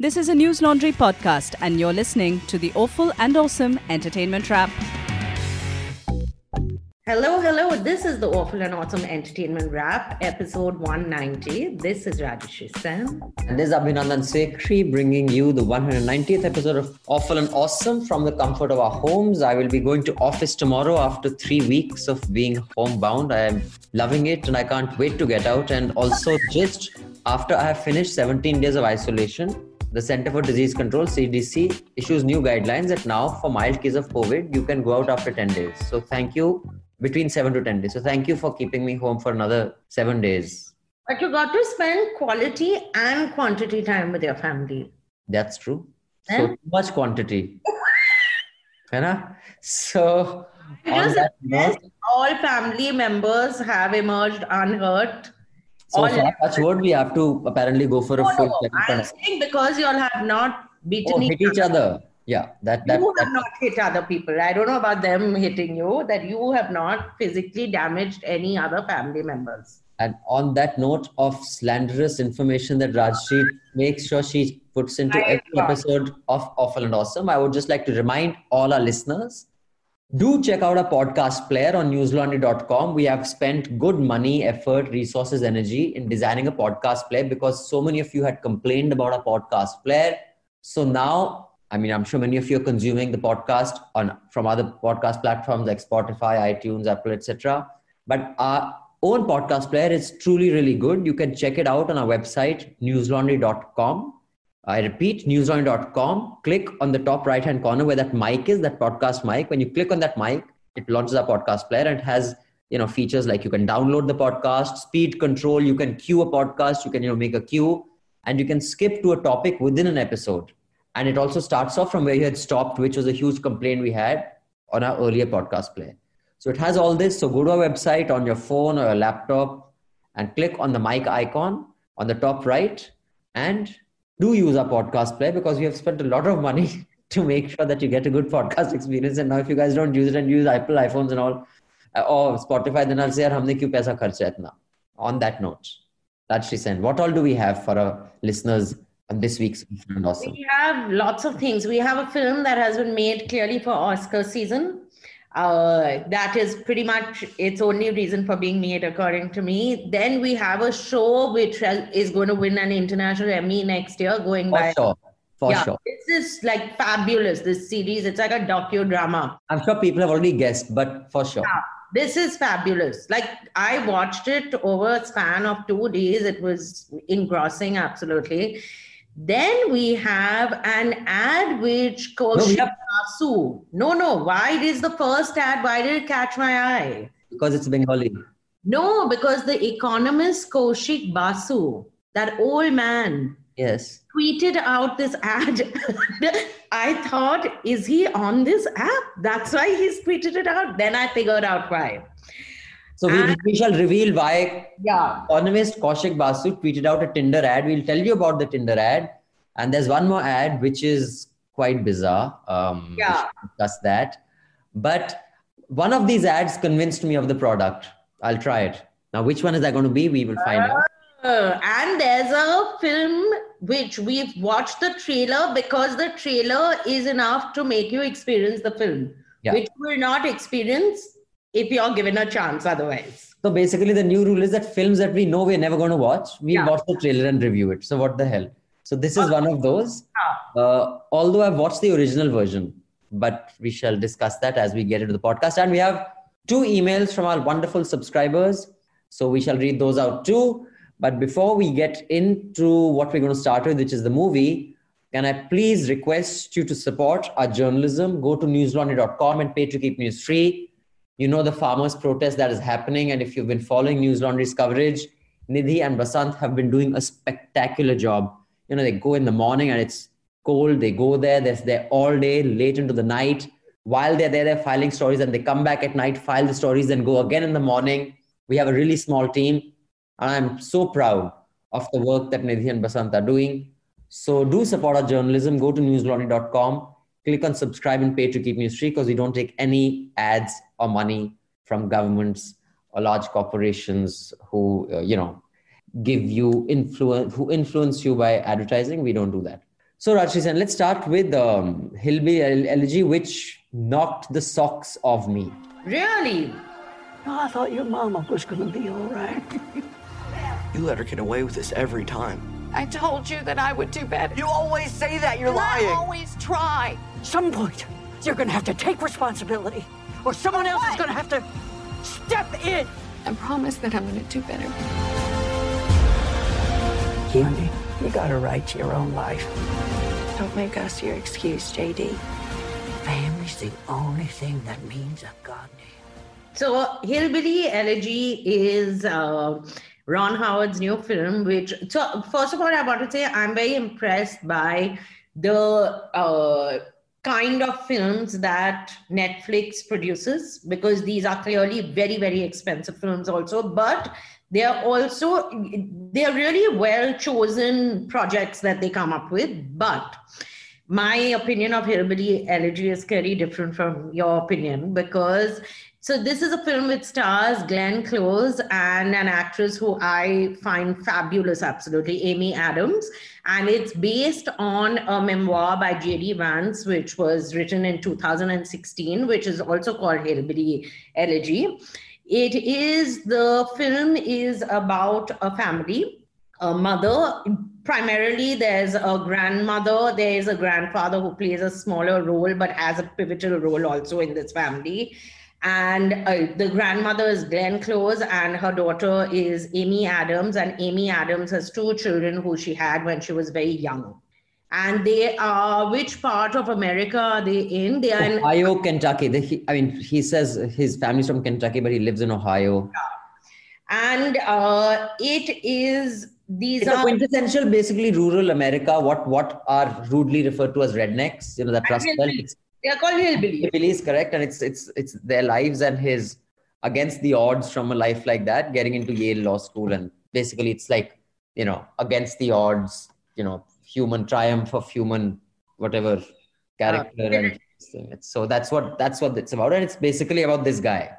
This is a News Laundry podcast, and you're listening to the Awful and Awesome Entertainment Wrap. Hello, hello. This is the Awful and Awesome Entertainment Wrap, episode 190. This is Rajyasree Sen. And this is Abhinandan Sekhri bringing you the 190th episode of Awful and Awesome from the comfort of our homes. I will be going to office tomorrow after three weeks of being homebound. I am loving it and I can't wait to get out. And also, just after I have finished 17 days of isolation, the Center for Disease Control CDC issues new guidelines that now for mild case of COVID you can go out after 10 days. So thank you between 7 to 10 days. So thank you for keeping me home for another 7 days. But you got to spend quality and quantity time with your family. That's true. So too much quantity. Anna? So on that note, all family members have emerged unhurt so far, touch wood, we have to apparently go for a no, full no. I'm saying because you all have not beaten Oh, each hit each other. Yeah, that that, you that have not hit other people. I don't know about them hitting you, that you have not physically damaged any other family members. and on that note of slanderous information that Rajshri makes sure she puts into every episode of Awful and Awesome, I would just like to remind all our listeners do check out our podcast player on newslaundry.com. We have spent good money, effort, resources, energy in designing a podcast player because so many of you had complained about our podcast player. So now, I mean, I'm sure many of you are consuming the podcast on from other podcast platforms like Spotify, iTunes, Apple, etc. But our own podcast player is truly, really good. You can check it out on our website, newslaundry.com. Uh, I repeat, newslaundry.com. Click on the top right hand corner where that mic is, that podcast mic. When you click on that mic, it launches our podcast player and has you know features like you can download the podcast, speed control, you can queue a podcast, you can you know make a queue, and you can skip to a topic within an episode. And it also starts off from where you had stopped, which was a huge complaint we had on our earlier podcast player. So it has all this. So go to our website on your phone or your laptop and click on the mic icon on the top right and do use our podcast player because we have spent a lot of money to make sure that you get a good podcast experience. And now if you guys don't use it and use Apple iPhones and all uh, or Spotify, then I'll say, "यार, हमने क्यों पैसा खर्चा इतना?" On that note, Rajshri Sen, what all do we have for our listeners on this week's and awesome? We have lots of things. We have a film that has been made clearly for Oscar season. Uh, that is pretty much its only reason for being made, according to me. Then we have a show which is going to win an international Emmy next year, going For by. sure. For yeah, sure. this is like fabulous. This series, it's like a docudrama. I'm sure people have already guessed, but for sure. Yeah, this is fabulous. Like I watched it over a span of two days. It was engrossing, absolutely. Then we have an ad which No, Kaushik have- Basu. No, no. Why is the first ad? Why did it catch my eye? Because it's Bengali. No, because the economist Kaushik Basu, that old man, Yes. tweeted out this ad. I thought, is he on this app? That's why he's tweeted it out. Then I figured out why. So we, And- we shall reveal why Yeah. economist Kaushik Basu tweeted out a Tinder ad. We'll tell you about the Tinder ad. And there's one more ad which is quite bizarre. Um, Yeah. discuss that. But one of these ads convinced me of the product. I'll try it. Now, which one is that going to be? We will find out. Uh, and there's a film which we've watched the trailer because the trailer is enough to make you experience the film, Yeah. which you will not experience if you're given a chance otherwise. So basically, the new rule is that films that we know we're never going to watch, we Yeah. watch the trailer and review it. So what the hell? So this is one of those. Uh, although I've watched the original version, but we shall discuss that as we get into the podcast. And we have two emails from our wonderful subscribers. So we shall read those out too. But before we get into what we're going to start with, which is the movie, can I please request you to support our journalism? Go to newslaundry.com and pay to keep news free. You know the farmers' protest that is happening. And if you've been following News Laundry's coverage, Nidhi and Basant have been doing a spectacular job. You know, they go in the morning and it's cold. They go there, they're there all day, late into the night. While they're there, they're filing stories and they come back at night, file the stories, and go again in the morning. We have a really small team. And I'm so proud of the work that Nidhi and Basant are doing. So do support our journalism. Go to newslaundry.com, click on subscribe and pay to keep news free because we don't take any ads or money from governments or large corporations who, uh, you know, give you influence, who influence you by advertising. We don't do that. So, Rajshri let's start with um, Hillbilly Elegy, which knocked the socks off me. Really? No, I thought your mama was going to be all right. you let her get away with this every time. I told you that I would do better. You always say that. You're and lying. I always try. Some point, you're going to have to take responsibility, or someone else is going to have to step in. I promise that I'm going to do better. Candy, you got to write to your own life. Don't make us your excuse, JD. Family's the only thing that means a goddamn. So, Hillbilly Elegy is uh, Ron Howard's new film, which, so first of all, I want to say I'm very impressed by the uh, kind of films that Netflix produces because these are clearly very, very expensive films, also. But they are also they are really well chosen projects that they come up with. But my opinion of Hillbilly Elegy is clearly different from your opinion because so this is a film with stars Glenn Close and an actress who I find fabulous, absolutely, Amy Adams. And it's based on a memoir by J.D. Vance, which was written in 2016, which is also called Hillbilly Elegy. It is, the film is about a family, a mother, primarily there's a grandmother, there's a grandfather who plays a smaller role, but has a pivotal role also in this family and uh, the grandmother is Glenn Close, and her daughter is Amy Adams. And Amy Adams has two children who she had when she was very young. And they are which part of America are they in? They are in Ohio, Kentucky. The, he, I mean, he says his family's from Kentucky, but he lives in Ohio. And uh, it is these it's are quintessential, basically rural America. What what are rudely referred to as rednecks? You know, that Rust Belt. They're called hillbillies. Hillbillies, correct, and it's it's it's their lives and his against the odds from a life like that, getting into Yale Law School, and basically it's like you know against the odds, you know, human triumph of human whatever character, uh, and so that's what that's what it's about, and it's basically about this guy,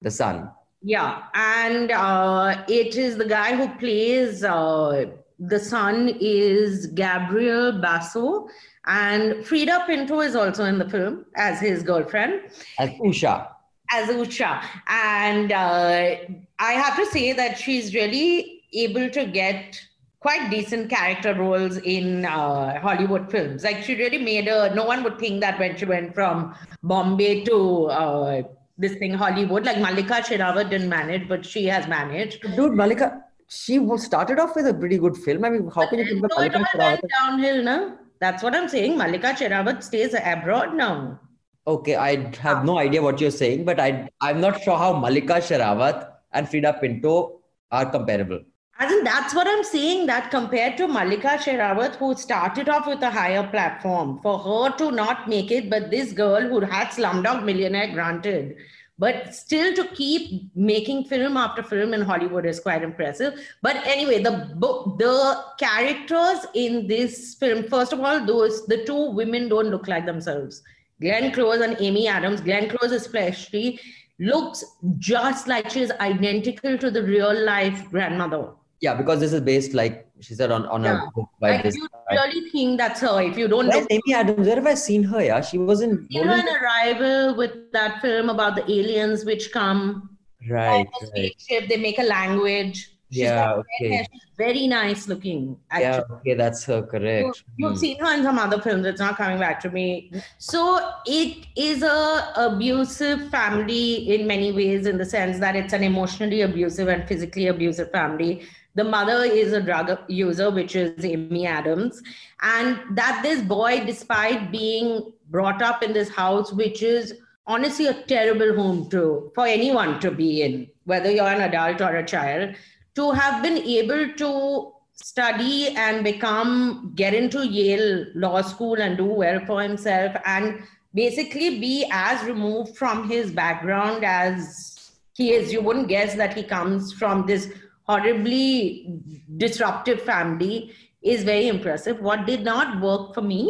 the son. Yeah, and uh, it is the guy who plays uh, the son is Gabriel Basso, and Freida Pinto is also in the film as his girlfriend. As Usha. As Usha. And uh, I have to say that she's really able to get quite decent character roles in uh, Hollywood films. Like she really made a, no one would think that when she went from Bombay to uh, this thing, Hollywood, like Mallika Sherawat didn't manage, but she has managed. Dude, Mallika, she started off with a pretty good film. I mean, how but can you think about Mallika Sherawat? downhill, no? That's what I'm saying. Mallika Sherawat stays abroad now. Okay, I have no idea what you're saying, but I I'm not sure how Mallika Sherawat and Freida Pinto are comparable. As in, that's what I'm saying. That compared to Mallika Sherawat, who started off with a higher platform, for her to not make it, but this girl who had Slumdog Millionaire granted, but still to keep making film after film in hollywood is quite impressive. But anyway the book the characters in this film first of all those the two women don't look like themselves. Glenn close and amy adams glenn close especially looks just like she's identical to the real life grandmother yeah because this is based like she said on, on yeah. a book by like this you really think that's her if you don't Where's Amy Adams where have I seen her yeah she was in seen her in Arrival with that film about the aliens which come right, right. spaceship they make a language She's yeah, okay. She's very nice looking. Actually. Yeah, okay, that's her, correct. You, have hmm. seen her in some other films. It's not coming back to me. So it is a abusive family in many ways, in the sense that it's an emotionally abusive and physically abusive family the mother is a drug user, which is Amy Adams. And that this boy, despite being brought up in this house, which is honestly a terrible home to for anyone to be in, whether you're an adult or a child, to have been able to study and become get into Yale Law School and do well for himself and basically be as removed from his background as he is. You wouldn't guess that he comes from this horribly disruptive family is very impressive. What did not work for me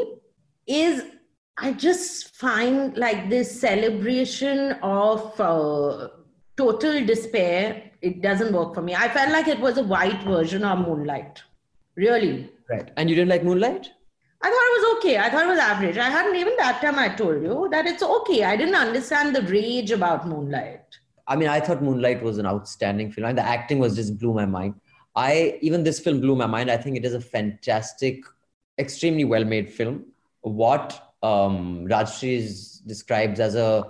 is I just find like this celebration of uh, total despair. It doesn't work for me. I felt like it was a white version of Moonlight. Really. Right. And you didn't like Moonlight? I thought it was okay. I thought it was average. I hadn't even that time I told you that it's okay. I didn't understand the rage about Moonlight. I mean, I thought Moonlight was an outstanding film, and the acting was just blew my mind. I even this film blew my mind. I think it is a fantastic, extremely well made film. What um, Rajshri describes as a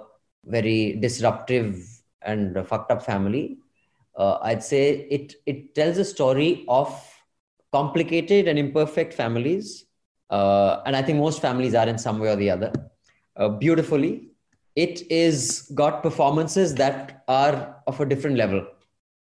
very disruptive and fucked up family, uh, I'd say it it tells a story of complicated and imperfect families, uh, and I think most families are in some way or the other. Uh, beautifully, it is got performances that are of a different level.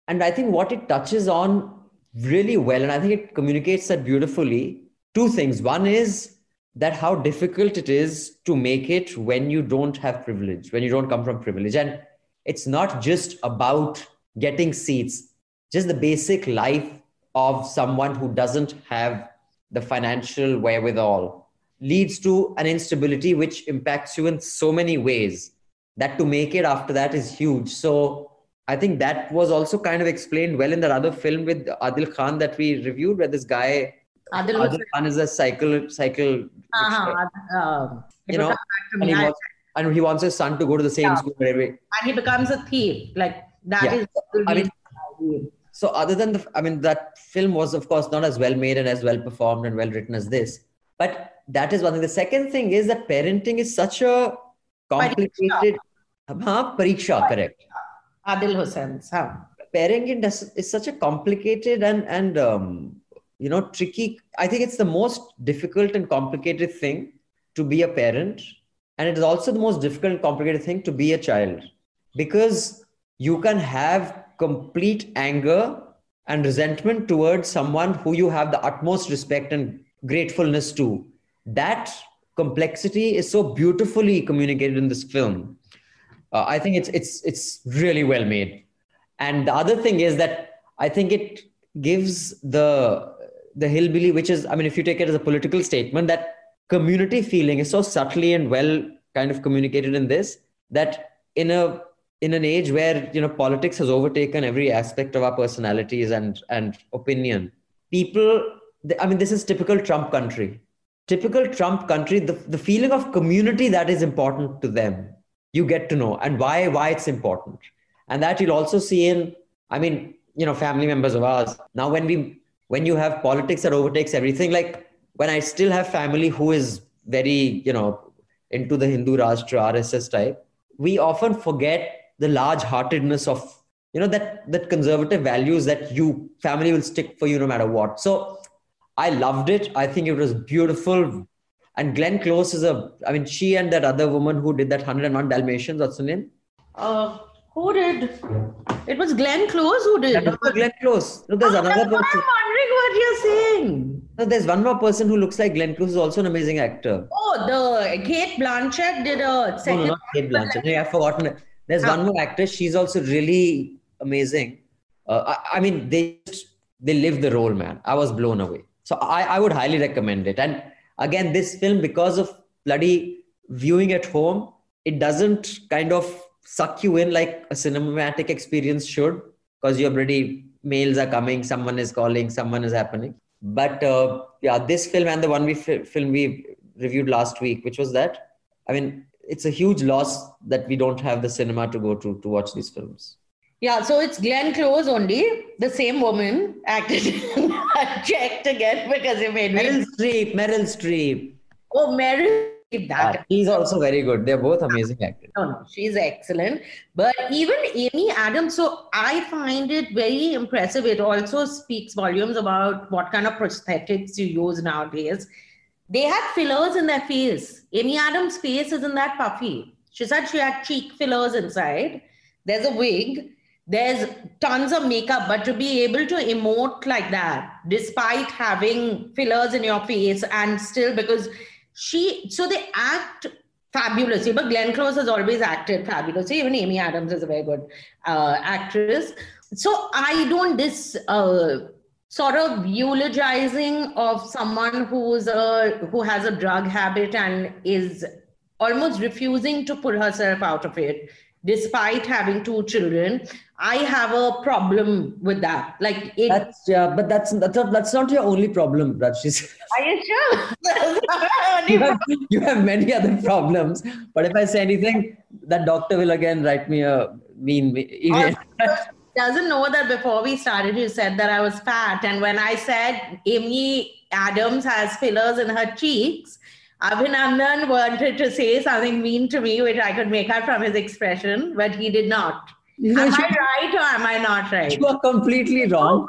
And i think what it touches on really well and i think it communicates that beautifully two things. One is that how difficult it is to make it when you don't have privilege when you don't come from privilege. And it's not just about getting seats just the basic life of someone who doesn't have the financial wherewithal leads to an instability which impacts you in so many ways that to make it after that is huge. So I think that was also kind of explained well in that other film with Adil Khan that we reviewed, where this guy Adil, Adil Khan is a cycle cycle. Uh-huh. Uh, you know, and he, wants, and he, wants, his son to go to the same yeah. school. And he becomes a thief. Like that yeah. is. I mean, so other than the, I mean, that film was of course not as well made and as well performed and well written as this. But that is one thing. The second thing is that parenting is such a complicated. Huh? Pariksha, correct. Adil Hussain. Parenting is, is such a complicated and and um, you know tricky. I think it's the most difficult and complicated thing to be a parent, and it is also the most difficult and complicated thing to be a child because you can have complete anger and resentment towards someone who you have the utmost respect and gratefulness to that complexity is so beautifully communicated in this film. Uh, I think it's it's it's really well made. And the other thing is that I think it gives the the hillbilly, which is I mean, if you take it as a political statement, that community feeling is so subtly and well kind of communicated in this that in a in an age where you know politics has overtaken every aspect of our personalities and and opinion, people. I mean, this is typical Trump country typical Trump country, the, the feeling of community that is important to them, you get to know and why why it's important. And that you'll also see in, I mean, you know, family members of ours. Now when we when you have politics that overtakes everything, like when I still have family who is very, you know, into the Hindu Rashtra RSS type, we often forget the large heartedness of you know that that conservative values that you family will stick for you no matter what so I loved it. I think it was beautiful. And Glenn Close is a, I mean, she and that other woman who did that 101 Dalmatians, what's her name? Uh, who did? It was Glenn Close who did. That was Glenn Close. No, there's oh, another person. I'm wondering what you're saying. No, there's one more person who looks like Glenn Close, who's also an amazing actor. Oh, the Cate Blanchett did a second. No, no not Cate Blanchett. I've forgotten. There's one more actress. She's also really amazing. Uh, I, I mean, they they live the role, man. I was blown away. So I, I would highly recommend it. And again, this film, because of bloody viewing at home, it doesn't kind of suck you in like a cinematic experience should, because your bloody mails are coming, someone is calling, someone is happening. But uh, yeah, this film and the one we film we reviewed last week, which was that. I mean, it's a huge loss that we don't have the cinema to go to to watch these films. Yeah, so it's Glenn Close only, the same woman acted. I checked again because you made Meryl me. Streep, Meryl Streep. Oh, Meryl Streep. That. Yeah, she's also very good. They're both amazing actors. No, no, she's excellent. But even Amy Adams, so I find it very impressive. It also speaks volumes about what kind of prosthetics you use nowadays. They had fillers in their face. Amy Adams' face isn't that puffy. She said she had cheek fillers inside. There's a wig there's tons of makeup, but to be able to emote like that, despite having fillers in your face, and still because she, so they act fabulously. But Glenn Close has always acted fabulously. Even Amy Adams is a very good uh, actress. So I don't this uh, sort of eulogizing of someone who's a who has a drug habit and is almost refusing to pull herself out of it despite having two children. I have a problem with that. Like, it, That's yeah, but that's that's not, that's not your only problem, Rajshri. are you sure? That's not my only you have, you have many other problems. But if I say anything, that doctor will again write me a mean email. doesn't know that before we started, you said that I was fat. And when I said Amy Adams has fillers in her cheeks, Abhinandan wanted to say something mean to me, which I could make out from his expression, but he did not. You know, am I right or am I not right? you are completely wrong.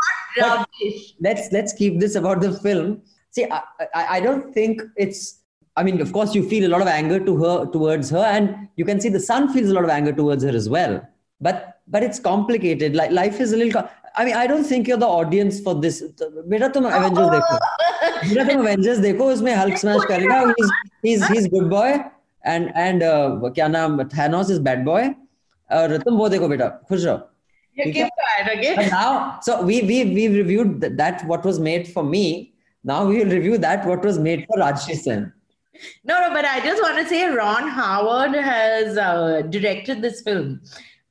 Let's let's keep this about the film. See, I, I, I don't think it's. I mean, of course, you feel a lot of anger to her towards her, and you can see the son feels a lot of anger towards her as well. But but it's complicated. Like life is a little. co- I mean, I don't think you're the audience for this. बेटा तुम Avengers देखो. बेटा तुम Avengers देखो उसमें Hulk smash करेगा. He's he's he's good boy and and uh, क्या नाम Thanos is bad boy. और तुम वो देखो बेटा खुश रहो. You ठीक keep है? quiet, okay? But now, so we we we reviewed that, that what was made for me. Now we will review that what was made for Rajshri Sen. No, no, but I just want to say Ron Howard has uh, directed this film.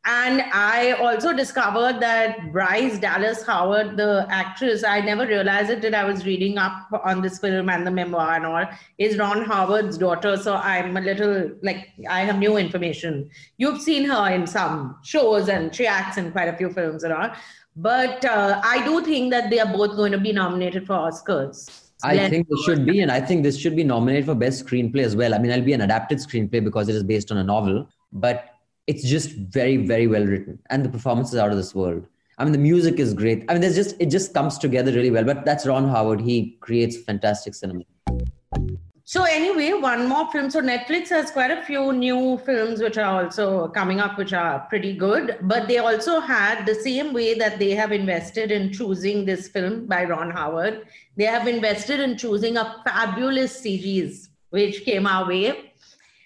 and I also discovered that Bryce Dallas Howard, the actress, I never realized it till I was reading up on this film and the memoir and all, is Ron Howard's daughter. So I'm a little like, I have new information. You've seen her in some shows and she acts in quite a few films and all. But uh, I do think that they are both going to be nominated for Oscars. I Glenn think this should be, and I think this should be nominated for best screenplay as well. I mean, it'll be an adapted screenplay because it is based on a novel, but it's just very, very well written, and the performances are out of this world. I mean, the music is great. I mean, there's just it just comes together really well. But that's Ron Howard. He creates fantastic cinema. So anyway, one more film. So Netflix has quite a few new films which are also coming up, which are pretty good. But they also had the same way that they have invested in choosing this film by Ron Howard. They have invested in choosing a fabulous series which came our way.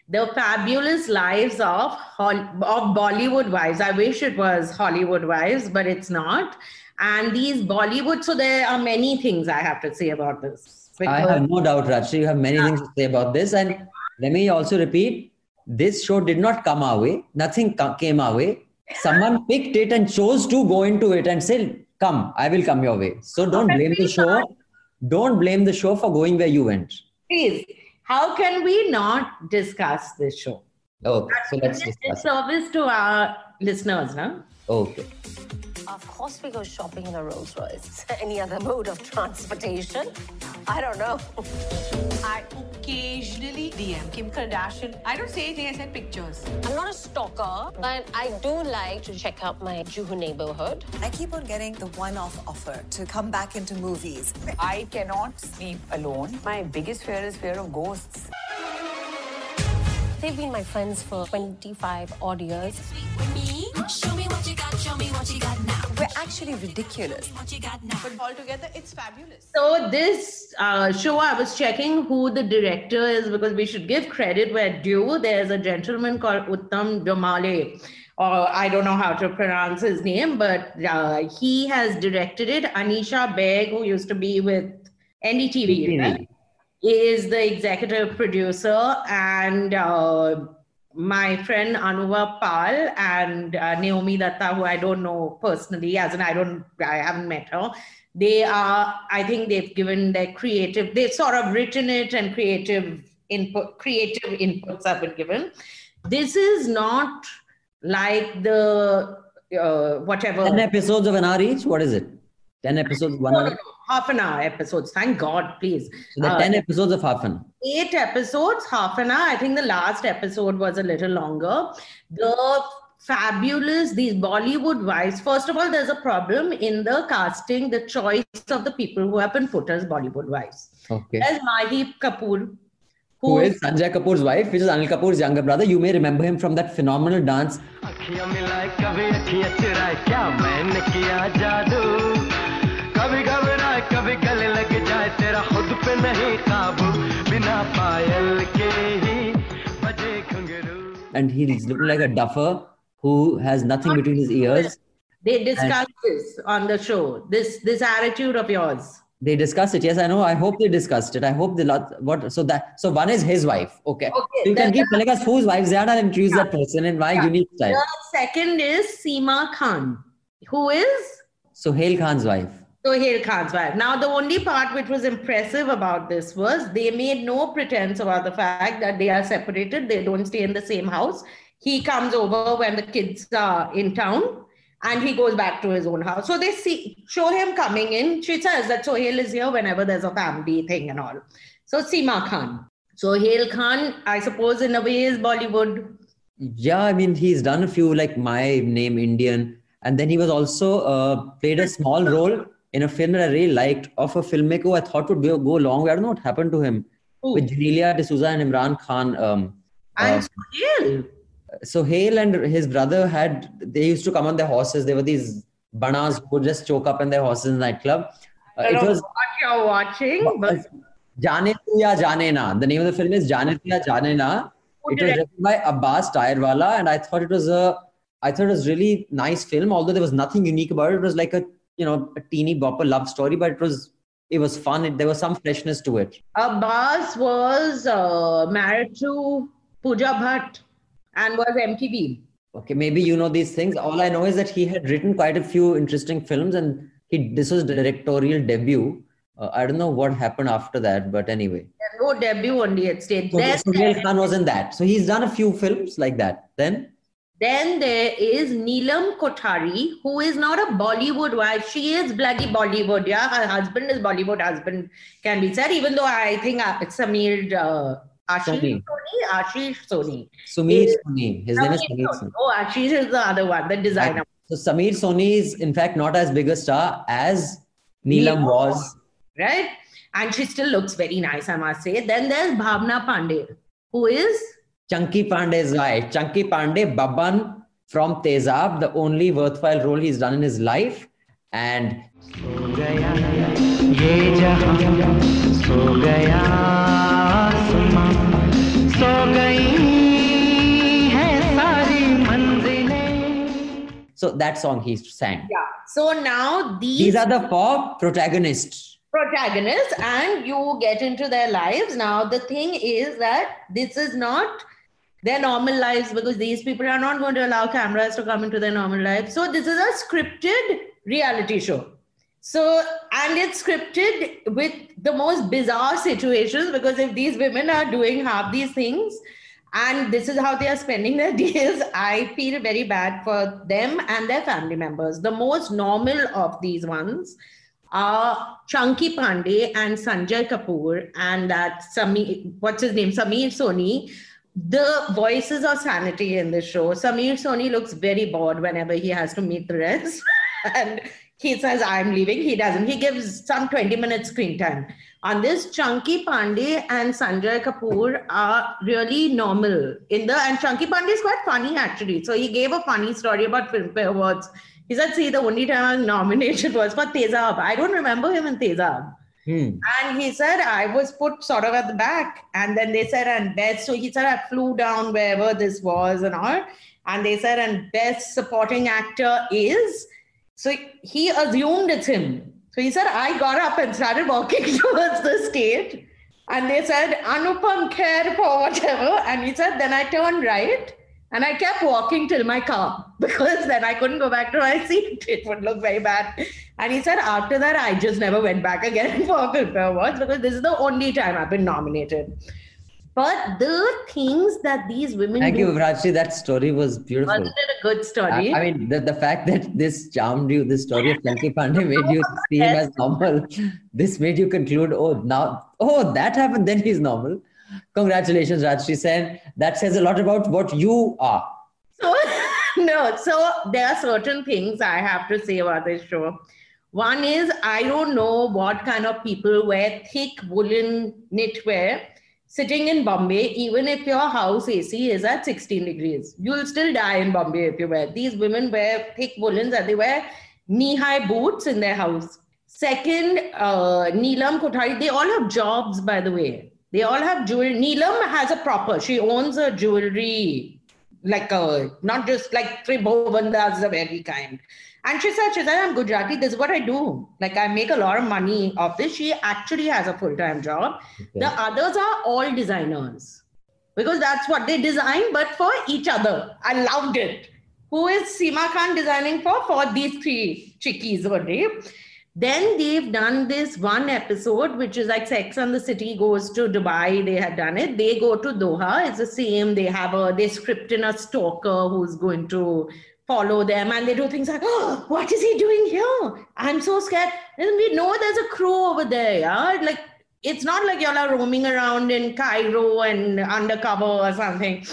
The fabulous lives of of Bollywood wives. I wish it was Hollywood wives, but it's not. And these Bollywood. So there are many things I have to say about this. I have no doubt, Rajshri, you have many things to say about this. And let me also repeat this show did not come our way. Nothing came our way. Someone picked it and chose to go into it and say, Come, I will come your way. So don't blame the show. Don't blame the show for going where you went. please how can we not discuss this show Okay, so let's discuss. service to our listeners no Okay. Of course, we go shopping in a Rolls Royce. Any other mode of transportation? I don't know. I occasionally DM Kim Kardashian. I don't say anything, I send pictures. I'm not a stalker, but I do like to check out my Juhu neighborhood. I keep on getting the one off offer to come back into movies. I cannot sleep alone. My biggest fear is fear of ghosts. They've been my friends for 25 odd years. We're actually ridiculous. But altogether, it's fabulous. so this uh, show i was checking who the director is because we should give credit where due there's a gentleman called uttam domale or i don't know how to pronounce his name but uh, he has directed it anisha baig who used to be with ndtv right? is the executive producer and uh, my friend Anuvab Pal and uh, Naomi Datta, who I don't know personally, as in I don't, I haven't met her. They are, I think they've given their creative, they've sort of written it and creative input, creative inputs have been given. This is not like the uh, whatever. 10 episodes of an hour each? What is it? 10 episodes, one No, no, hour? no, half an hour episodes. Thank God, please. So the Uh, 10 episodes of half an hour. eight episodes, half an hour. I think the last episode was a little longer. The fabulous, these Bollywood wives. First of all, there's a problem in the casting, the choice of the people who have been put as Bollywood wives. Okay. There's Maheep Kapoor, Who is Sanjay Kapoor's wife, which is Anil Kapoor's younger brother. You may remember him from that phenomenal dance. कभी घबराए कभी गले लग जाए तेरा खुद पे नहीं काबू बिना पायल के ही बजे and he's looking like a duffer who has nothing between his ears. They discuss this on the show this this attitude of yours. They discussed it. Yes i know. I hope they discussed it. I hope the lot what so that so one is his wife. Okay, okay so you can keep telling us whose wife. Ziyada and choose yeah. that person in my yeah. unique style the second is seema khan. Who is? Sohail khan's wife. Sohail Khan's wife. Now, the only part which was impressive about this was they made no pretense about the fact that they are separated. They don't stay in the same house. He comes over when the kids are in town and he goes back to his own house. So they see show him coming in. She says that Sohail is here whenever there's a family thing and all. So Seema Khan. Sohail Khan, I suppose, in a way, is Bollywood. Yeah, I mean, he's done a few like My Name Indian, and then he was also uh, played a small role in a film that I really liked of a filmmaker who I thought would go, go long way. I don't know what happened to him with Genelia D'Souza and Imran Khan. Um, And uh, Sohail. so Hale and his brother had they used to come on their horses. They were these banas who would just choke up in their horses in the nightclub. Uh, I it don't know was what you're watching, but Jaane Tu Ya Jaane Na. The name of the film is Jaane Tu Ya Jaane Na. It was written by Abbas Tyrewala, and I thought it was a, I thought it was really nice film. Although there was nothing unique about it, it was like a you know a teeny bopper love story, but it was it was fun. It, there was some freshness to it. Abbas was uh, married to Pooja Bhatt and was MTV. Okay, maybe you know these things. All I know is that he had written quite a few interesting films, and he this was directorial debut. Uh, I don't know what happened after that, but anyway. No debut only at stage. So Sohail Khan was in that. So he's done a few films like that. Then then there is Neelam Kothari, who is not a Bollywood wife. She is bloody Bollywood. Yeah, her husband is Bollywood husband, can be said. Even though I think uh, it's Samir uh, Ashish Soni. Soni. Ashish Soni. Samir Is- Soni. His name is Samir Samir Soni. Soni. Oh, Ashish is the other one, the designer. So Samir Soni is in fact not as big a star as Neelam Neelam was. right? And she still looks very nice, I must say. Then there's Bhavna Pandey, who is Chunky Pandey's life. Chunky Pandey, Baban from Tezab, the only worthwhile role he's done in his life. And. So that song he sang. Yeah. So now these. These are the four protagonists protagonists and you get into their lives. Now, the thing is that this is not their normal lives because these people are not going to allow cameras to come into their normal lives. So this is a scripted reality show. So, and it's scripted with the most bizarre situations because if these women are doing half these things and this is how they are spending their days, I feel very bad for them and their family members. The most normal of these ones are Chunky Pandey and Sanjay Kapoor and that Sami, what's his name? Samir Soni. The voices of sanity in the show. Samir Soni looks very bored whenever he has to meet the rest. and he says, I'm leaving. He doesn't. He gives some 20 minutes screen time. On this, Chunky Pandey and Sanjay Kapoor are really normal in the and Chunky Pandey is quite funny actually. So he gave a funny story about Filmfare Awards. He said, see, the only time I was nominated was for Tezab. I don't remember him in Tezab. Hmm. And he said, I was put sort of at the back. And then they said, and best. So he said, I flew down wherever this was and all. And they said, and best supporting actor is. So he assumed it's him. So he said, I got up and started walking towards the stage. And they said, Anupam Kher for whatever. And he said, then I turned right. And I kept walking till my car because then I couldn't go back to my seat. It would look very bad. And he said, after that, I just never went back again for Filmfare Awards because this is the only time I've been nominated. But the things that these women Thank do, you, Vrajji. That story was beautiful. wasn't it a good I, story? I mean, the, the fact that this charmed you, this story of Chunky Pandey made you see him as normal. This made you conclude, oh, now, oh, that happened, then he's normal. Congratulations, Rajshri Sen. That says a lot about what you are. So, no, so there are certain things I have to say about this show. One is I don't know what kind of people wear thick woolen knitwear sitting in Bombay, even if your house AC is at 16 degrees. You'll still die in Bombay if you wear. These women wear thick woolens and they wear knee-high boots in their house. Second, uh, Neelam Kothari, they all have jobs, by the way. They all have jewelry. Neelam has a proper, she owns a jewelry, like a, not just like Tribhuvan, that's the very kind. And she said, she said, I'm Gujarati. This is what I do. Like I make a lot of money off this. She actually has a full-time job. Okay. The others are all designers because that's what they design, but for each other. I loved it. Who is Seema Khan designing for? For these three chickies only. Then they've done this one episode, which is like Sex and the City goes to Dubai. They had done it. They go to Doha. It's the same. They have a they script in a stalker who's going to follow them, and they do things like, "Oh, what is he doing here? I'm so scared." And we know there's a crew over there. Yeah? Like it's not like y'all are roaming around in Cairo and undercover or something.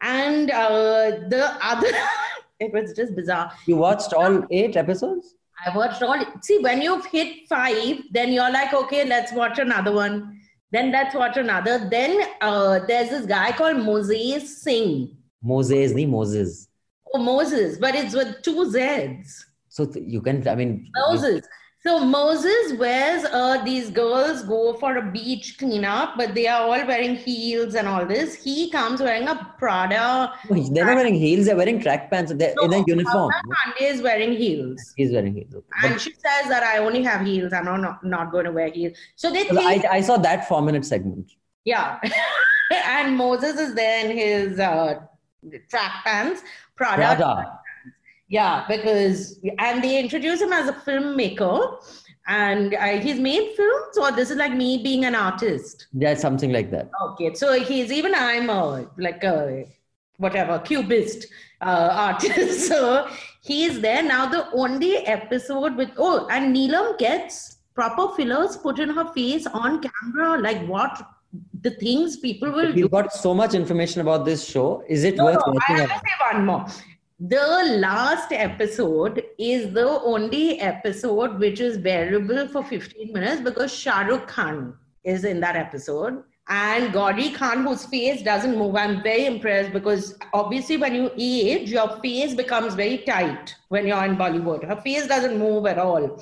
And uh, the other, it was just bizarre. You watched all eight episodes? I watched all. See, when you've hit five, then you're like, okay, let's watch another one. Then let's watch another. Then uh, there's this guy called Mozez Singh. Moses, the Moses. Oh, Moses, but it's with two Z's. So th- you can, I mean, Moses. So Moses wears uh, these girls go for a beach cleanup, but they are all wearing heels and all this. He comes wearing a Prada. they're not wearing heels, they're wearing track pants. They're in a uniform. Kanye is wearing heels. He's wearing heels. okay. And she says that I only have heels. I'm not, not, going to wear heels. So they But think, I, I saw that four minute segment. yeah. and Moses is there in his uh, track pants, Prada. Prada. Yeah, because and they introduce him as a filmmaker, and uh, he's made films. Or this is like me being an artist. Yeah, something like that. Okay, so he's even I'm a like a whatever cubist uh, artist. so he's there now. The only episode with oh, and Neelam gets proper fillers put in her face on camera. Like what the things people will do. You've got so much information about this show. Is it No, worth no, I watching? have to say one more. The last episode is the only episode which is bearable for 15 minutes because Shahrukh Khan is in that episode. And Gauri Khan, whose face doesn't move, I'm very impressed because obviously, when you age, your face becomes very tight when you're in Bollywood. Her face doesn't move at all.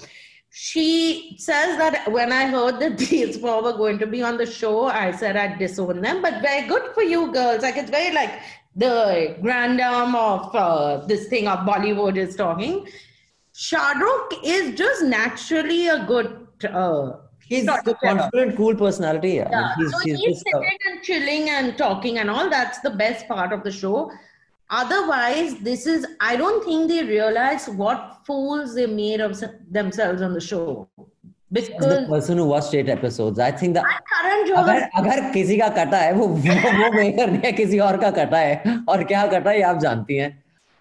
She says that when I heard that these four were going to be on the show, I said I'd disown them. But very good for you girls. Like it's very like the grandam of uh, this thing of Bollywood is talking. Shah Rukh is just naturally a good. Uh, He's a confident, cool personality. Yeah. yeah. He's, so he's he's just, uh, sitting and chilling and talking and all. That's the best part of the show. Otherwise, this is. I don't think they realize what fools they made of themselves on the show. Who watched eight episodes, I think that Karan अगर अगर किसी का कटा है वो वो वो maker नहीं है किसी और का कटा है और क्या कटा है आप जानती हैं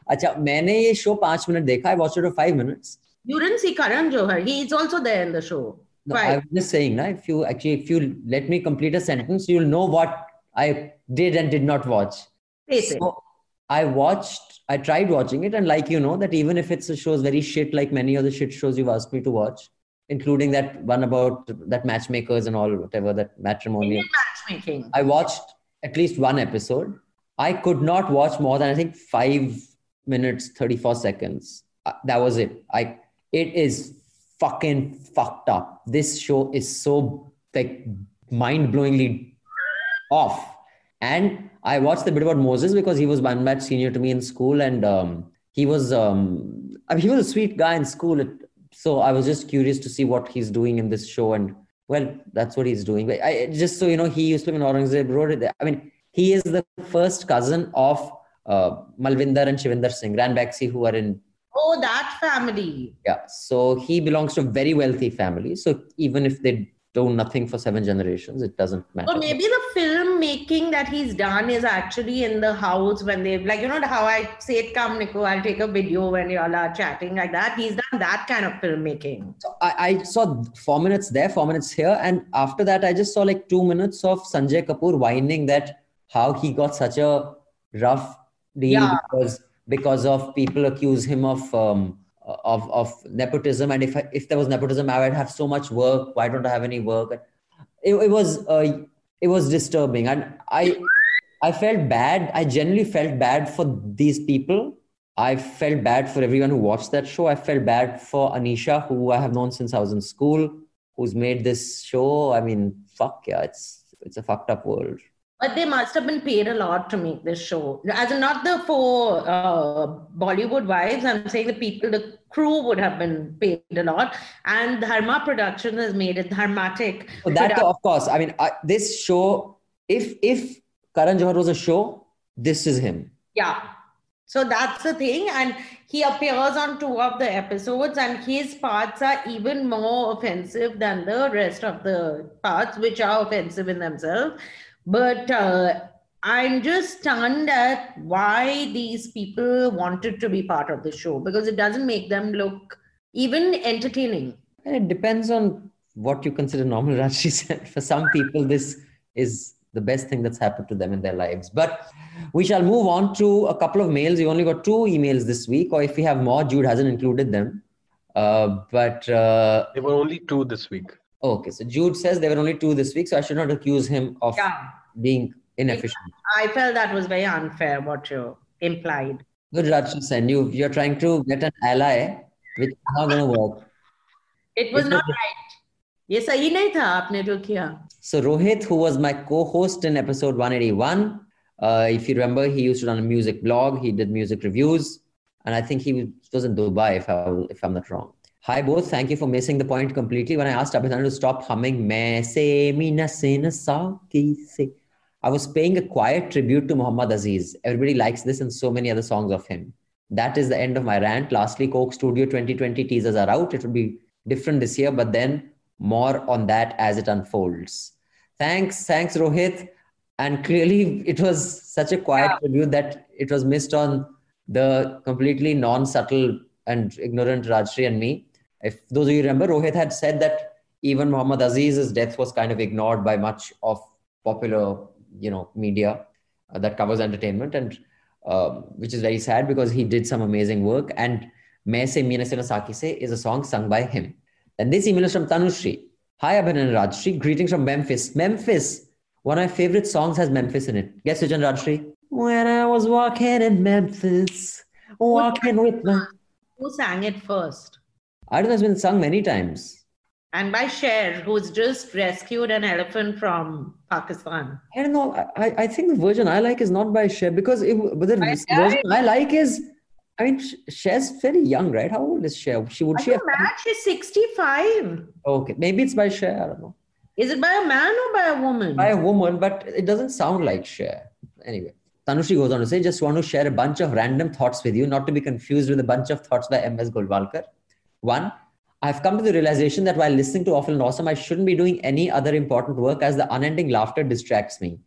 अच्छा मैंने ये शो पाँच मिनट देखा I watch it for five minutes you didn't see Karan Johar. He is also there in the show. No, Right. I'm just saying, na, if you actually, if you let me complete a sentence, you'll know what I did and did not watch. Face. So I watched, I tried watching it, and like you know, that even if it's a show is very shit, like many of the shit shows you've asked me to watch, including that one about that matchmakers and all, whatever that matrimonial. Matchmaking. I watched at least one episode. I could not watch more than I think five minutes, 34 seconds. Uh, that was it. I it is fucking fucked up. This show is so like mind-blowingly off. And I watched the bit about Moses because he was one batch senior to me in school, and um, he was um, I mean, he was a sweet guy in school. It, so I was just curious to see what he's doing in this show, and well, that's what he's doing. But I just so you know, he used to be in Aurangzeb. I mean, he is the first cousin of uh, Malvinder and Shivinder Singh, Ranbaxy, who are in Oh, that family. yeah. So he belongs to a very wealthy family. So even if they do nothing for seven generations, it doesn't matter. Or maybe the film making that he's done is actually in the house when they've like you know how I say it come Nico, I'll take a video when y'all are chatting like that. He's done that kind of filmmaking. So I, I saw four minutes there, four minutes here, and after that, I just saw like two minutes of Sanjay Kapoor whining that how he got such a rough deal Yeah. because because of people accuse him of um, of of nepotism, and if I, if there was nepotism, I would have so much work. Why don't I have any work? It, it was uh, it was disturbing, and I I felt bad. I generally felt bad for these people. I felt bad for everyone who watched that show. I felt bad for Anisha, who I have known since I was in school, who's made this show. I mean, fuck yeah, it's it's a fucked up world. But they must have been paid a lot to make this show. As in not the four uh, Bollywood wives, I'm saying the people, the crew would have been paid a lot. And Dharma Production has made it Dharmatic. So that, of course, I mean, I, this show, if if Karan Johar was a show, this is him. Yeah. So that's the thing. And he appears on two of the episodes, and his parts are even more offensive than the rest of the parts, which are offensive in themselves. But uh, I'm just stunned at why these people wanted to be part of the show because it doesn't make them look even entertaining. And it depends on what you consider normal, Rajyasree said. For some people, this is the best thing that's happened to them in their lives. But we shall move on to a couple of mails. We only got two emails this week, or if we have more, Jude hasn't included them. Uh, but uh, There were only two this week. okay, so Jude says there were only two this week, so I should not accuse him of Yeah. being inefficient. I felt that was very unfair what you implied. Good, Rajshi Sen. You, you're trying to get an ally, which is not going to work. It was It's not okay. right. ये सही नहीं था आपने जो किया So Rohit, who was my co-host in episode 181, uh, if you remember, he used to run a music blog. He did music reviews, and I think he was, was in Dubai, if I if I'm not wrong. Hi both, thank you for missing the point completely. When I asked Abhinandan to stop humming "Main se mina sin saki se," I was paying a quiet tribute to Muhammad Aziz. Everybody likes this and so many other songs of him. That is the end of my rant. Lastly, Coke Studio 2020 teasers are out. It will be different this year, but then more on that as it unfolds. Thanks, thanks, Rohit. And clearly, it was such a quiet tribute that it was missed on the completely non-subtle and ignorant Rajyasree and me. If those of you remember, Rohit had said that even Muhammad Aziz's death was kind of ignored by much of popular, you know, media uh, that covers entertainment, and um, which is very sad because he did some amazing work. And Main Se Meena Se Na Saki Se is a song sung by him. And this email is from Tanushri. Hi, Abhin and Rajyasree. Greetings from Memphis. Memphis. One of my favorite songs has Memphis in it. Guess which one, Rajyasree? When I was walking in Memphis, walking with my. who sang it first I don't know, it's been sung many times. And by Cher who's just rescued an elephant from Pakistan I don't know. I, I- I think the version I like is not by Cher because it, but the By version I like is, I mean, Cher's very young, right? How old is Cher? She would she have? mad? She's 65 Okay, maybe it's by Cher. I don't know. is it by a man or by a woman by a woman, but it doesn't sound like Cher. Anyway, Tanushri goes on to say, just want to share a bunch of random thoughts with you, not to be confused with a bunch of thoughts by M.S. Golwalkar. One, I've come to the realization that while listening to Awful and Awesome, I shouldn't be doing any other important work as the unending laughter distracts me.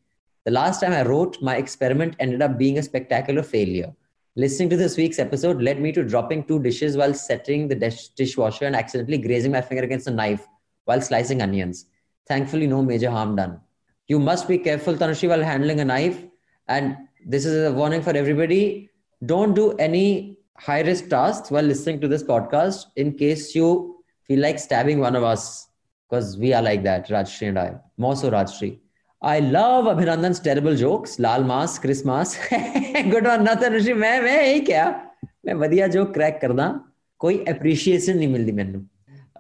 The last time I wrote, my experiment ended up being a spectacular failure. Listening to this week's episode led me to dropping two dishes while setting the dish- dishwasher and accidentally grazing my finger against a knife while slicing onions. Thankfully, no major harm done. You must be careful, Tanushi, while handling a knife. And this is a warning for everybody. Don't do any high risk tasks while listening to this podcast in case you feel like stabbing one of us because we are like that, Rajyasree and I, more so Rajyasree. I love Abhinandan's terrible jokes, Lal Christmas. Chris Good one, Nathan Rishi. मैं मैं यही क्या badia joke joke appreciation nahi mildi मैंने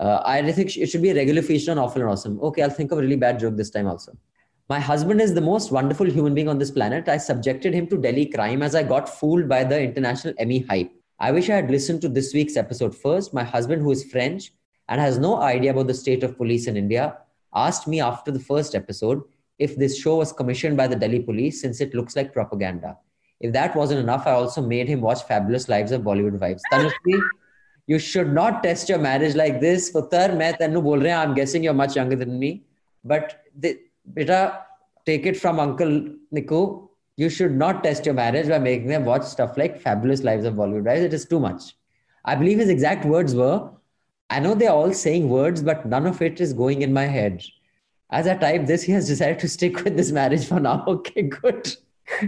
uh, I think it should be a regular feature on Awful and Awesome. Okay, I'll think of a really bad joke this time also. My husband is the most wonderful human being on this planet. I subjected him to Delhi crime as I got fooled by the international Emmy hype. I wish I had listened to this week's episode first. My husband, who is French and has no idea about the state of police in India, asked me after the first episode if this show was commissioned by the Delhi police since it looks like propaganda. If that wasn't enough, I also made him watch Fabulous Lives of Bollywood Wives. Tanushree, you should not test your marriage like this. For main tannu I'm guessing you're much younger than me. But the, beta, take it from Uncle Niku. You should not test your marriage by making them watch stuff like Fabulous Lives of Bollywood Wives. It is too much. I believe his exact words were, I know they're all saying words, but none of it is going in my head. As I type this, he has decided to stick with this marriage for now. Okay, good.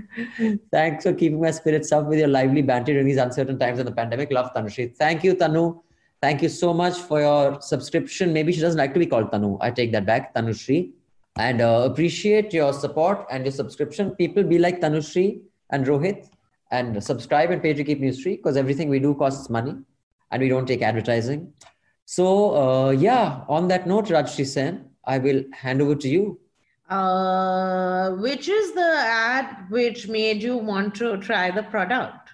Thanks for keeping my spirits up with your lively banter during these uncertain times of the pandemic. Love Tanushri. Thank you, Tanu. Thank you so much for your subscription. Maybe she doesn't like to be called Tanu. I take that back, Tanushri. And uh, appreciate your support and your subscription. People be like Tanushri and Rohit and subscribe and pay to keep news free because everything we do costs money and we don't take advertising. So, uh, yeah, on that note, Rajyasree Sen, I will hand over to you. uh, which is the ad which made you want to try the product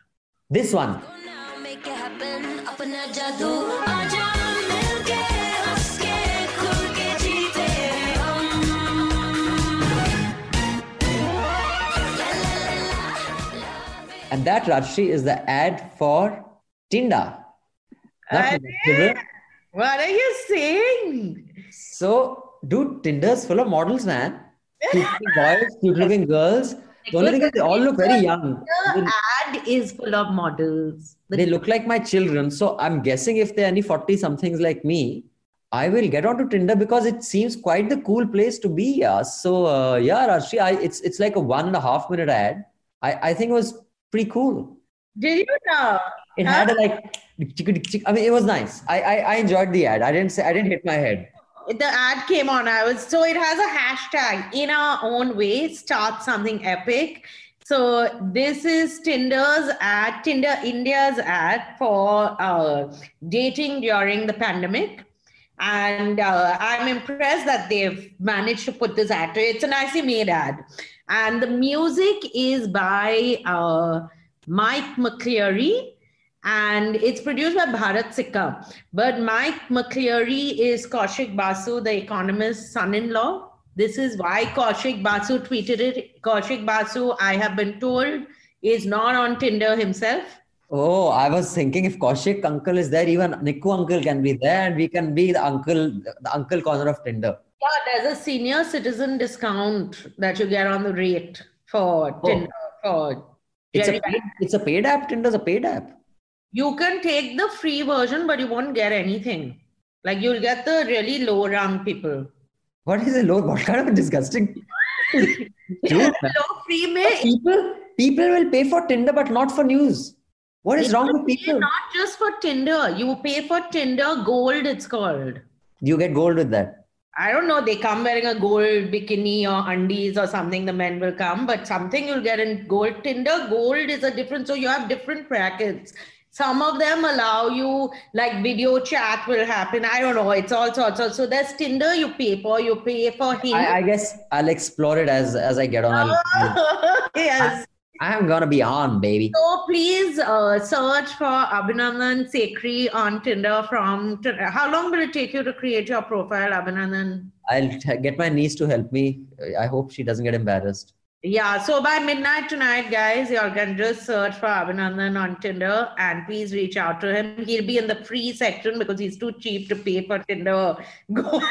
This one. And that, Rajyasree, is the ad for Tinder. Not for the children. What are you saying? So, dude, Tinder's full of models, man. Cute boys, cute looking girls. The only thing is, they all look very young. The ad is full of models. They look like my children. So, I'm guessing if they're any 40 somethings like me, I will get onto Tinder because it seems quite the cool place to be. Yeah. So, uh, yeah, Rajyasree, I, it's, it's like a one and a half minute ad. I, I think it was pretty cool. Did you know? It had a like, I mean, it was nice. I, I, I enjoyed the ad. I didn't say, I didn't hit my head. the ad came on. I was so it has a hashtag in our own way, start something epic. So this is Tinder's ad, Tinder India's ad for uh, dating during the pandemic. And uh, I'm impressed that they've managed to put this ad. It's a nicely made ad. And the music is by uh, Mike McCleary and it's produced by Bharat Sikka. But Mike McCleary is Kaushik Basu, the economist's son-in-law. This is why Kaushik Basu tweeted it. Kaushik Basu, I have been told, is not on Tinder himself. Oh, I was thinking if Kaushik uncle is there, even Niku uncle can be there, and we can be the uncle, the uncle corner of Tinder. Yeah, there's a senior citizen discount that you get on the rate for oh. Tinder. For It's a paid, it's a paid app. Tinder's a paid app. you can take the free version, but you won't get anything. Like you'll get the really low rung people. What is a low? What kind of a disgusting? Dude, low free may people people will pay for Tinder, but not for news. What is wrong with people? Not just for Tinder. You pay for Tinder Gold, it's called. You get gold with that. I don't know. They come wearing a gold bikini or undies or something. The men will come, but something you'll get in gold. Tinder Gold is a different. So you have different brackets. Some of them allow you like video chat will happen. I don't know. It's all sorts. of- So there's Tinder you pay for. You pay for him. I, I guess I'll explore it as as I get on. Yes. I'm gonna be on, baby. So please uh, search for Abhinandan Sekhri on Tinder from. How long will it take you to create your profile, Abhinandan? I'll t- get my niece to help me. I hope she doesn't get embarrassed. Yeah, so by midnight tonight, guys, y'all can just search for Abhinandan on Tinder and please reach out to him. He'll be in the free section because he's too cheap to pay for Tinder Gold.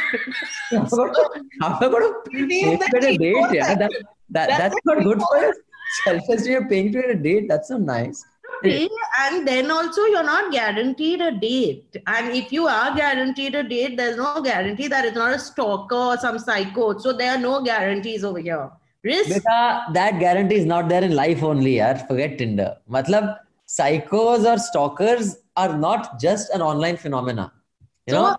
How am I gonna pay for a date? Yeah, that, that, That's that's not good for self-esteem. You're paying to a date. That's so nice. pay and then also you're not guaranteed a date and if you are guaranteed a date there's no guarantee that it's not a stalker or some psycho so there are no guarantees over here risk Beta, that guarantee is not there in life only, yaar. Forget Tinder. Matlab, psychos or stalkers are not just an online phenomena. You so know?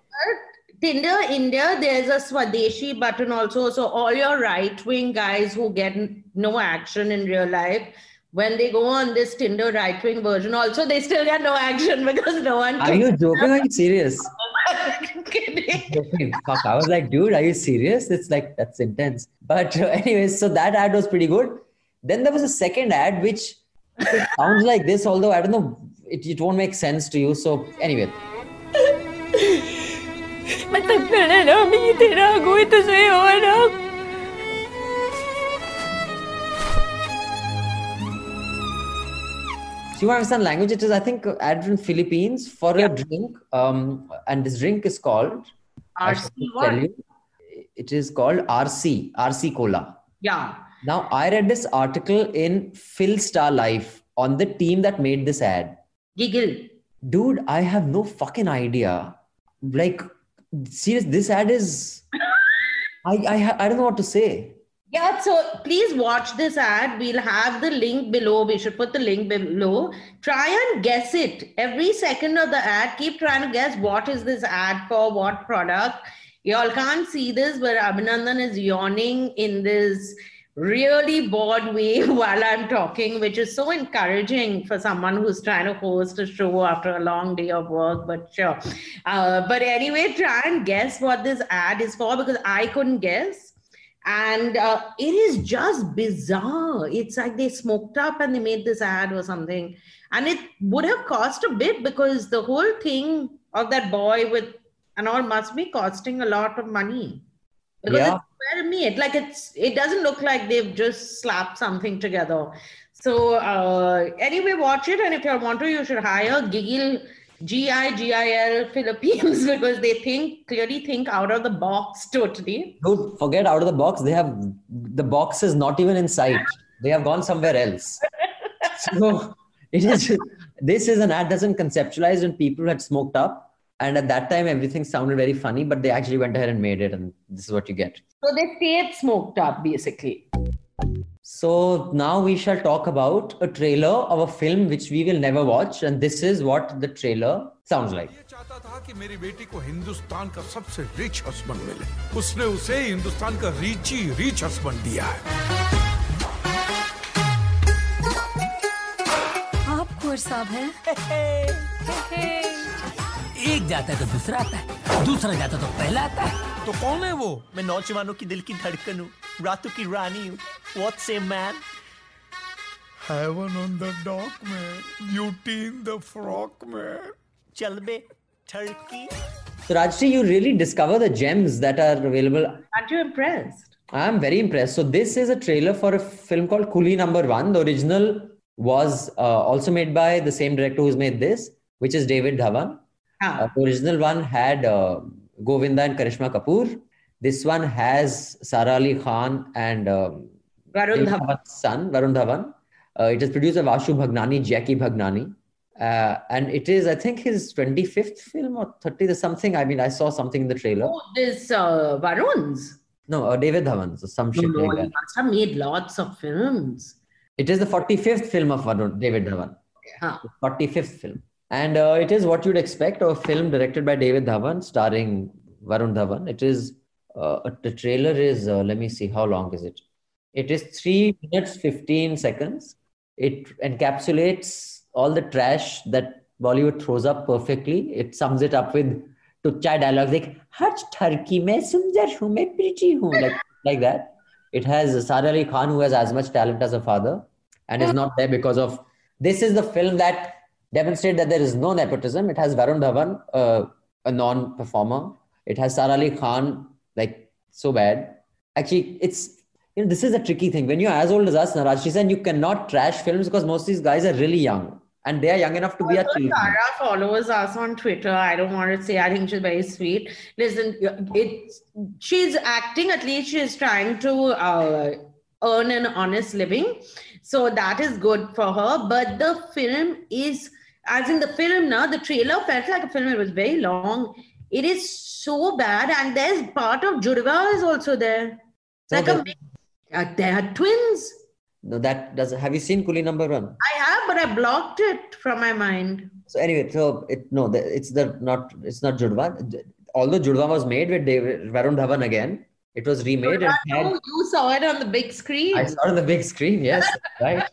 Tinder india there's a swadeshi button also so all your right-wing guys who get no action in real life when they go on this tinder right-wing version also they still get no action because no one Are you joking? Are you serious? I'm kidding. Fuck. I was like, dude, are you serious? It's like, that's intense. But, uh, anyways, so that ad was pretty good. Then there was a second ad, which sounds like this, although I don't know, it, it won't make sense to you. So, anyway, matagal na namin itinago ito sa'yo, anak. Understand language? It is, I think, ad from Philippines for a drink, um, and this drink is called. RC what? it is called RC, RC Cola. yeah Now I read this article in Phil Star Life on the team that made this ad. giggle Dude, I have no fucking idea. Like, serious, this ad is. I I I don't know what to say. Yeah, so please watch this ad. We'll have the link below. We should put the link below. Try and guess it. Every second of the ad, keep trying to guess what is this ad for, what product. Y'all can't see this, but Abhinandan is yawning in this really bored way while I'm talking, which is so encouraging for someone who's trying to host a show after a long day of work. But sure. Uh, but anyway, try and guess what this ad is for because I couldn't guess. and uh, it is just bizarre. It's like they smoked up and they made this ad or something, and it would have cost a bit because the whole thing of that boy with and all must be costing a lot of money because Yeah. it's well made. Like it's it doesn't look like they've just slapped something together. So uh, anyway, watch it, and if you want to, you should hire Gigil. G I G I L Philippines because they think clearly think out of the box totally. Dude, forget out of the box. They have the box is not even in sight. They have gone somewhere else. So it is. This is an ad that's been conceptualized and people had smoked up And at that time, everything sounded very funny, but they actually went ahead and made it, and this is what you get. So they stayed smoked up basically. So now we shall talk about a trailer of a film which we will never watch, and this is what the trailer sounds like. चाहता था कि मेरी बेटी को हिंदुस्तान का सबसे rich husband मिले उसने उसे हिंदुस्तान का रिची रिच हस्बैंड दिया है आप कुंवर साहब हैं एक जाता है तो दूसरा आता है दूसरा जाता तो पहला आता है तो कौन है वो मैं नौजवानों की दिल की धड़कन हूँ रातों की रानी हूँ what say man heaven on the dock में ब्यूटी इन द फ्रॉक में चल बे ठड़की So Rajshri, you really discover the gems that are available. Aren't you impressed? I'm very impressed. So this is a trailer for a film called Coolie Number One. The original was uh, also made by the same director who's made this, which is David Dhawan. Uh, the original one had uh, Govinda and Karisma Kapoor. This one has Sara Ali Khan and um, Varun Dhawan. Dhawan's son, Varun Dhawan. Uh, it is produced by Vashu Bhagnani, Jackie Bhagnani. Uh, and it is, I think, his 25th film or 30th or something. I mean, I saw something in the trailer. Oh, this uh, Varun's. No, uh, David Dhawan's or some shit No, like he must have made lots of films. It is the 45th film of Varun, David Dhawan. Huh. 45th film. And uh, it is what you'd expect of a film directed by David Dhawan, starring Varun Dhawan. It is, uh, the trailer is, uh, let me see, how long is it? It is 3 minutes 15 seconds. It encapsulates all the trash that Bollywood throws up perfectly. It sums it up with tuchai dialogues like, Haj turkey, main sundar hu, main pretty hu, like, like that. It has Sara Ali Khan, who has as much talent as her father and is not there because of. This is the film that demonstrates that there is no nepotism. It has Varun Dhawan, uh, a non performer. It has Sara Ali Khan, like, so bad. Actually, it's. You know, this is a tricky thing. When you're as old as us, Naraj, said you cannot trash films because most of these guys are really young and they are young enough to be our children. Sara follows us on Twitter. I don't want to say. I think she's very sweet. Listen, it's she's acting. At least she's trying to uh, earn an honest living, so that is good for her. But the film is, as in the film now, the trailer felt like a film. It was very long. It is so bad, and there's part of Judva is also there. It's No, like a uh, they are twins. No, that doesn't. Have you seen Coolie Number One? I have, but I blocked it from my mind. So anyway, so it no, the, it's the not it's not Judva. Although Judva was made with David Varun Dhawan again, it was remade and had, Oh, you saw it on the big screen. I saw it on the big screen. Yes, right.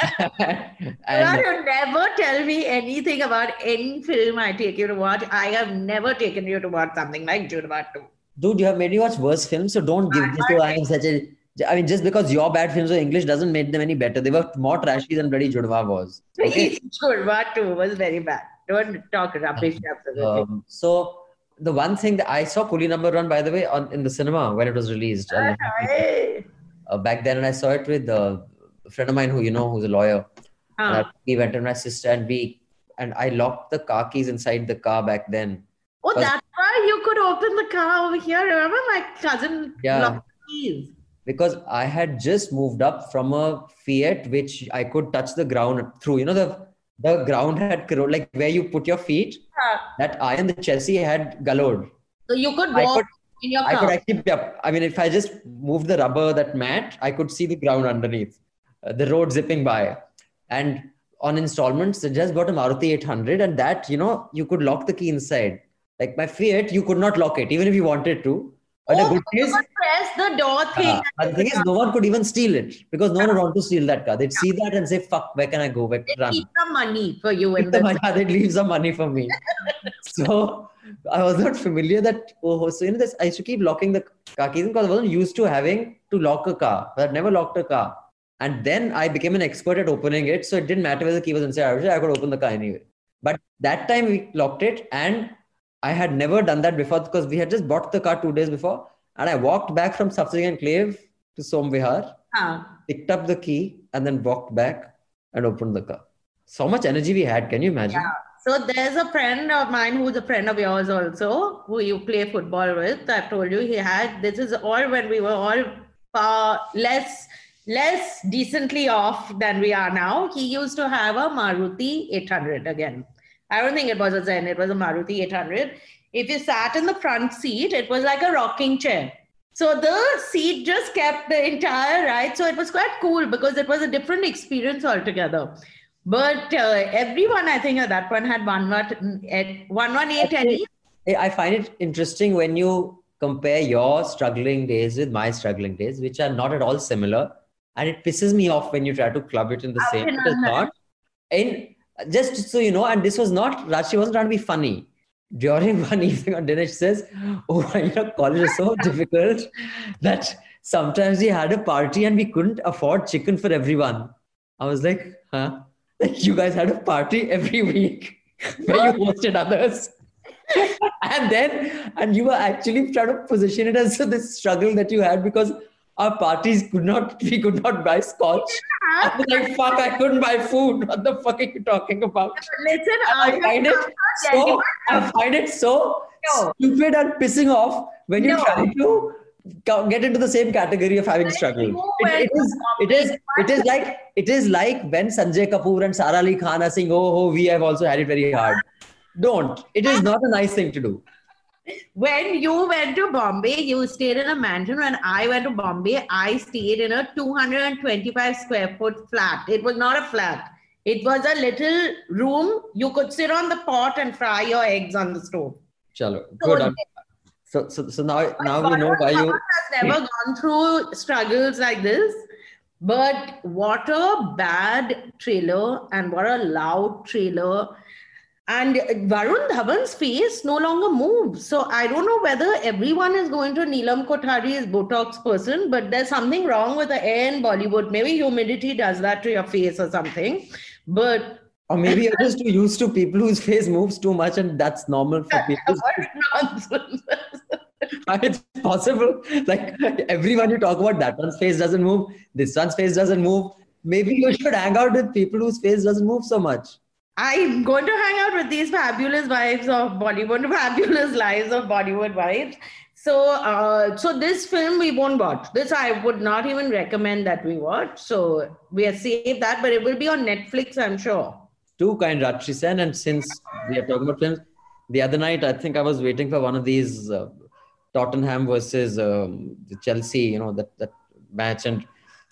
And you never tell me anything about any film I take you to watch. I have never taken you to watch something like Judva 2. dude, you have made me watch worse films, so don't give this to I am such a. I mean, just because your bad films were English doesn't make them any better. They were more trashy than bloody Judva was. Okay. Judva 2 was very bad. Don't talk rubbish. Absolutely. Um, so the one thing that I saw Coolie Number One, by the way, on in the cinema when it was released. Uh, back then, and I saw it with uh, friend of mine who you know who's a lawyer. Ah. And Huh. We went with my sister, and we and I locked the car keys inside the car back then. Oh, that's why you could open the car over here. Remember my cousin Yeah. locked the keys. because I had just moved up from a Fiat which I could touch the ground through. You know the the ground had like where you put your feet. Yeah. That iron, the chassis had gallowed. So you could walk could- in your car. I could actually, I mean, if I just moved the rubber, that mat, I could see the ground underneath, uh, the road zipping by. And on installments, I just bought a Maruti 800, and that, you know, you could lock the key inside. Like my Fiat, you could not lock it, even if you wanted to. But the oh, good thing is, press the door thing. uh, the thing is, no one could even steal it because no one would want to steal that car. They'd see that and say, "Fuck, where can I go? Where can I run?" Keep some money for you in the the money- they'd leave some money for me. so, I was not familiar that oh so you know this I used to keep locking the car keys because I wasn't used to having to lock a car. I'd never locked a car. And then I became an expert at opening it. So it didn't matter whether the key was inside or outside, I could open the car anyway. But that time we locked it and I had never done that before because we had just bought the car two days before. And I walked back from Sapsing Enclave to Somvihar, Ah. picked up the key, and then walked back and opened the car. So much energy we had. Can you imagine? Yeah. So there's a friend of mine who's a friend of yours also, who you play football with. I've told you he had. This is all when we were all far less less decently off than we are now. He used to have a Maruti 800 again. I don't think it was a Zen. It was a Maruti 800. If you sat in the front seat, it was like a rocking chair. So the seat just kept the entire ride. So it was quite cool because it was a different experience altogether. But uh, everyone, I think, at that point had one watt at one one eight any. Hey, I find it interesting when you compare your struggling days with my struggling days, which are not at all similar. And it pisses me off when you try to club it in the same. It is not. And just so you know, and this was not, Rashi wasn't trying to be funny. During one evening on dinner, she says, Oh, you know, college is so difficult that sometimes we had a party and we couldn't afford chicken for everyone. I was like, huh? You guys had a party every week where you hosted others. and then, and you were actually trying to position it as this struggle that you had because our parties could not, we could not buy scotch. I was like, fuck, I couldn't buy food. What the fuck are you talking about? Listen, I find it so, I find it so stupid and pissing off when you No. try to get into the same category of having struggled. It, it is, it is, it is like, it is like when Sanjay Kapoor and Sara Ali Khan are saying, "Oh, oh, we have also had it very hard." Don't. It is not a nice thing to do. When you went to Bombay, you stayed in a mansion. When I went to Bombay, I stayed in a 225 square foot flat. It was not a flat. It was a little room. You could sit on the pot and fry your eggs on the stove. Chalo, good. So, so, so now, now we know why you. has never gone through struggles like this. But what a bad trailer and what a loud trailer. And Varun Dhawan's face no longer moves. So I don't know whether everyone is going to Neelam Kothari's Botox person, but there's something wrong with the air in Bollywood. Maybe humidity does that to your face or something. But Or maybe you're just too used to people whose face moves too much, and that's normal for people. it's possible. Like everyone you talk about, that one's face doesn't move, this one's face doesn't move. Maybe you should hang out with people whose face doesn't move so much. I'm going to hang out with these fabulous wives of Bollywood, fabulous lives of Bollywood wives. So, uh, so this film we won't watch. This I would not even recommend that we watch. So we have saved that, but it will be on Netflix, I'm sure. Too kind, Rajyasree Sen. And since we are talking about films, the other night I think I was waiting for one of these uh, Tottenham versus um, Chelsea, you know, that that match. And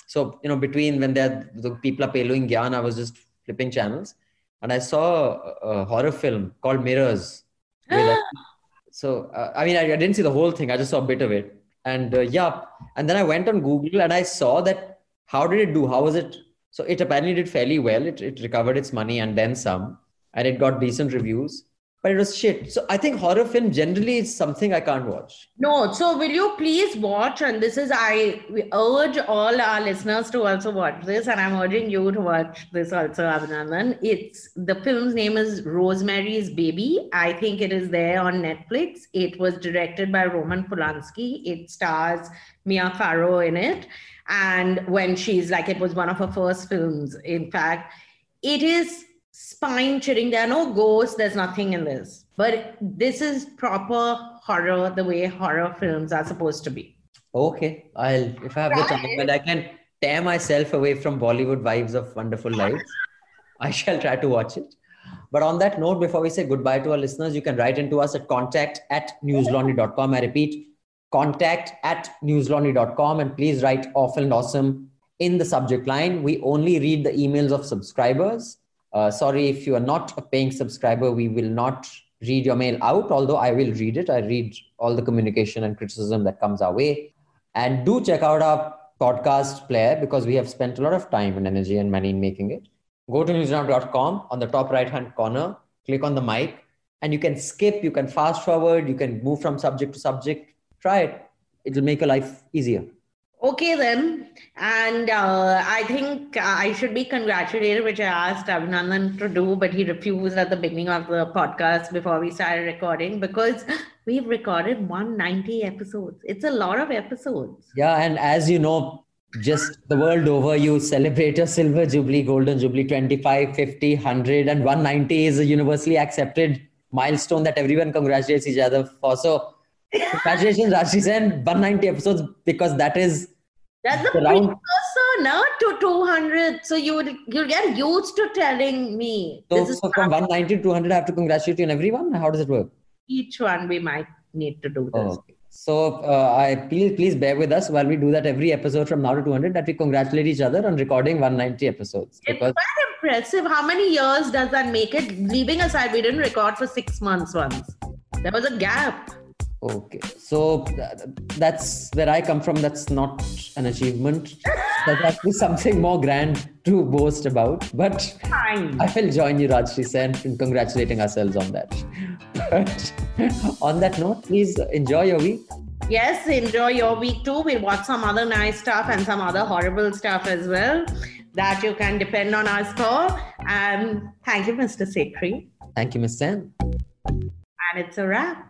so, you know, between when they're, the people are paying Gyan, I was just flipping channels, and I saw a, horror film called Mirrors. so uh, I mean, I, I didn't see the whole thing. I just saw a bit of it, and uh, yeah. And then I went on Google and I saw that how did it do? How was it? So it apparently did fairly well. It it recovered its money and then some, and it got decent reviews. But it was shit. So I think horror film generally is something I can't watch. No, so will you please watch? And this is, I urge all our listeners to also watch this, and I'm urging you to watch this also, Abhinandan. It's the film's name is Rosemary's Baby. I think it is there on Netflix. It was directed by Roman Polanski. It stars Mia Farrow in it. And when she's like, it was one of her first films, in fact, it is spine chilling. There are no ghosts, there's nothing in this. But this is proper horror, the way horror films are supposed to be. Okay, I'll if I have the time and I can tear myself away from Bollywood vibes of wonderful lives, I shall try to watch it. But on that note, before we say goodbye to our listeners, you can write into us at contact at newslaundry.com. I repeat, contact at newslaundry.com and please write awful and awesome in the subject line. We only read the emails of subscribers. Uh, sorry if you are not a paying subscriber, we will not read your mail out, although I will read it. I read all the communication and criticism that comes our way. And do check out our podcast player because we have spent a lot of time and energy and money in making it. Go to newslaundry.com on the top right hand corner, click on the mic, and you can skip, you can fast forward, you can move from subject to subject. Try it. It'll make your life easier. Okay, then. And uh, I think I should be congratulated, which I asked Abhinandan to do, but he refused at the beginning of the podcast before we started recording because we've recorded 190 episodes. It's a lot of episodes. Yeah, and as you know, just the world over, you celebrate your silver jubilee, golden jubilee, 25, 50, 100, and 190 is a universally accepted milestone that everyone congratulates each other for. So, congratulations, Rajyasree Sen, 190 episodes because that is That's the Around- precursor now to 200. So you would you'll get used to telling me so, this is so from 190 to 200. I have to congratulate you and everyone. How does it work? each one we might need to do this. Oh, okay. So uh, I please please bear with us while we do that every episode from now to 200 that we congratulate each other on recording 190 episodes It's because quite impressive. How many years does that make it? Leaving aside, we didn't record for six months once. There was a gap. Okay so that's where I come from that's not an achievement that be something more grand to boast about but Fine. I will join you Rajyasree Sen in congratulating ourselves on that but on that note please enjoy your week Yes, enjoy your week too. We'll watch some other nice stuff and some other horrible stuff as well that you can depend on us for. And thank you, Mr. Sekhri. thank you Miss Sen And it's a wrap.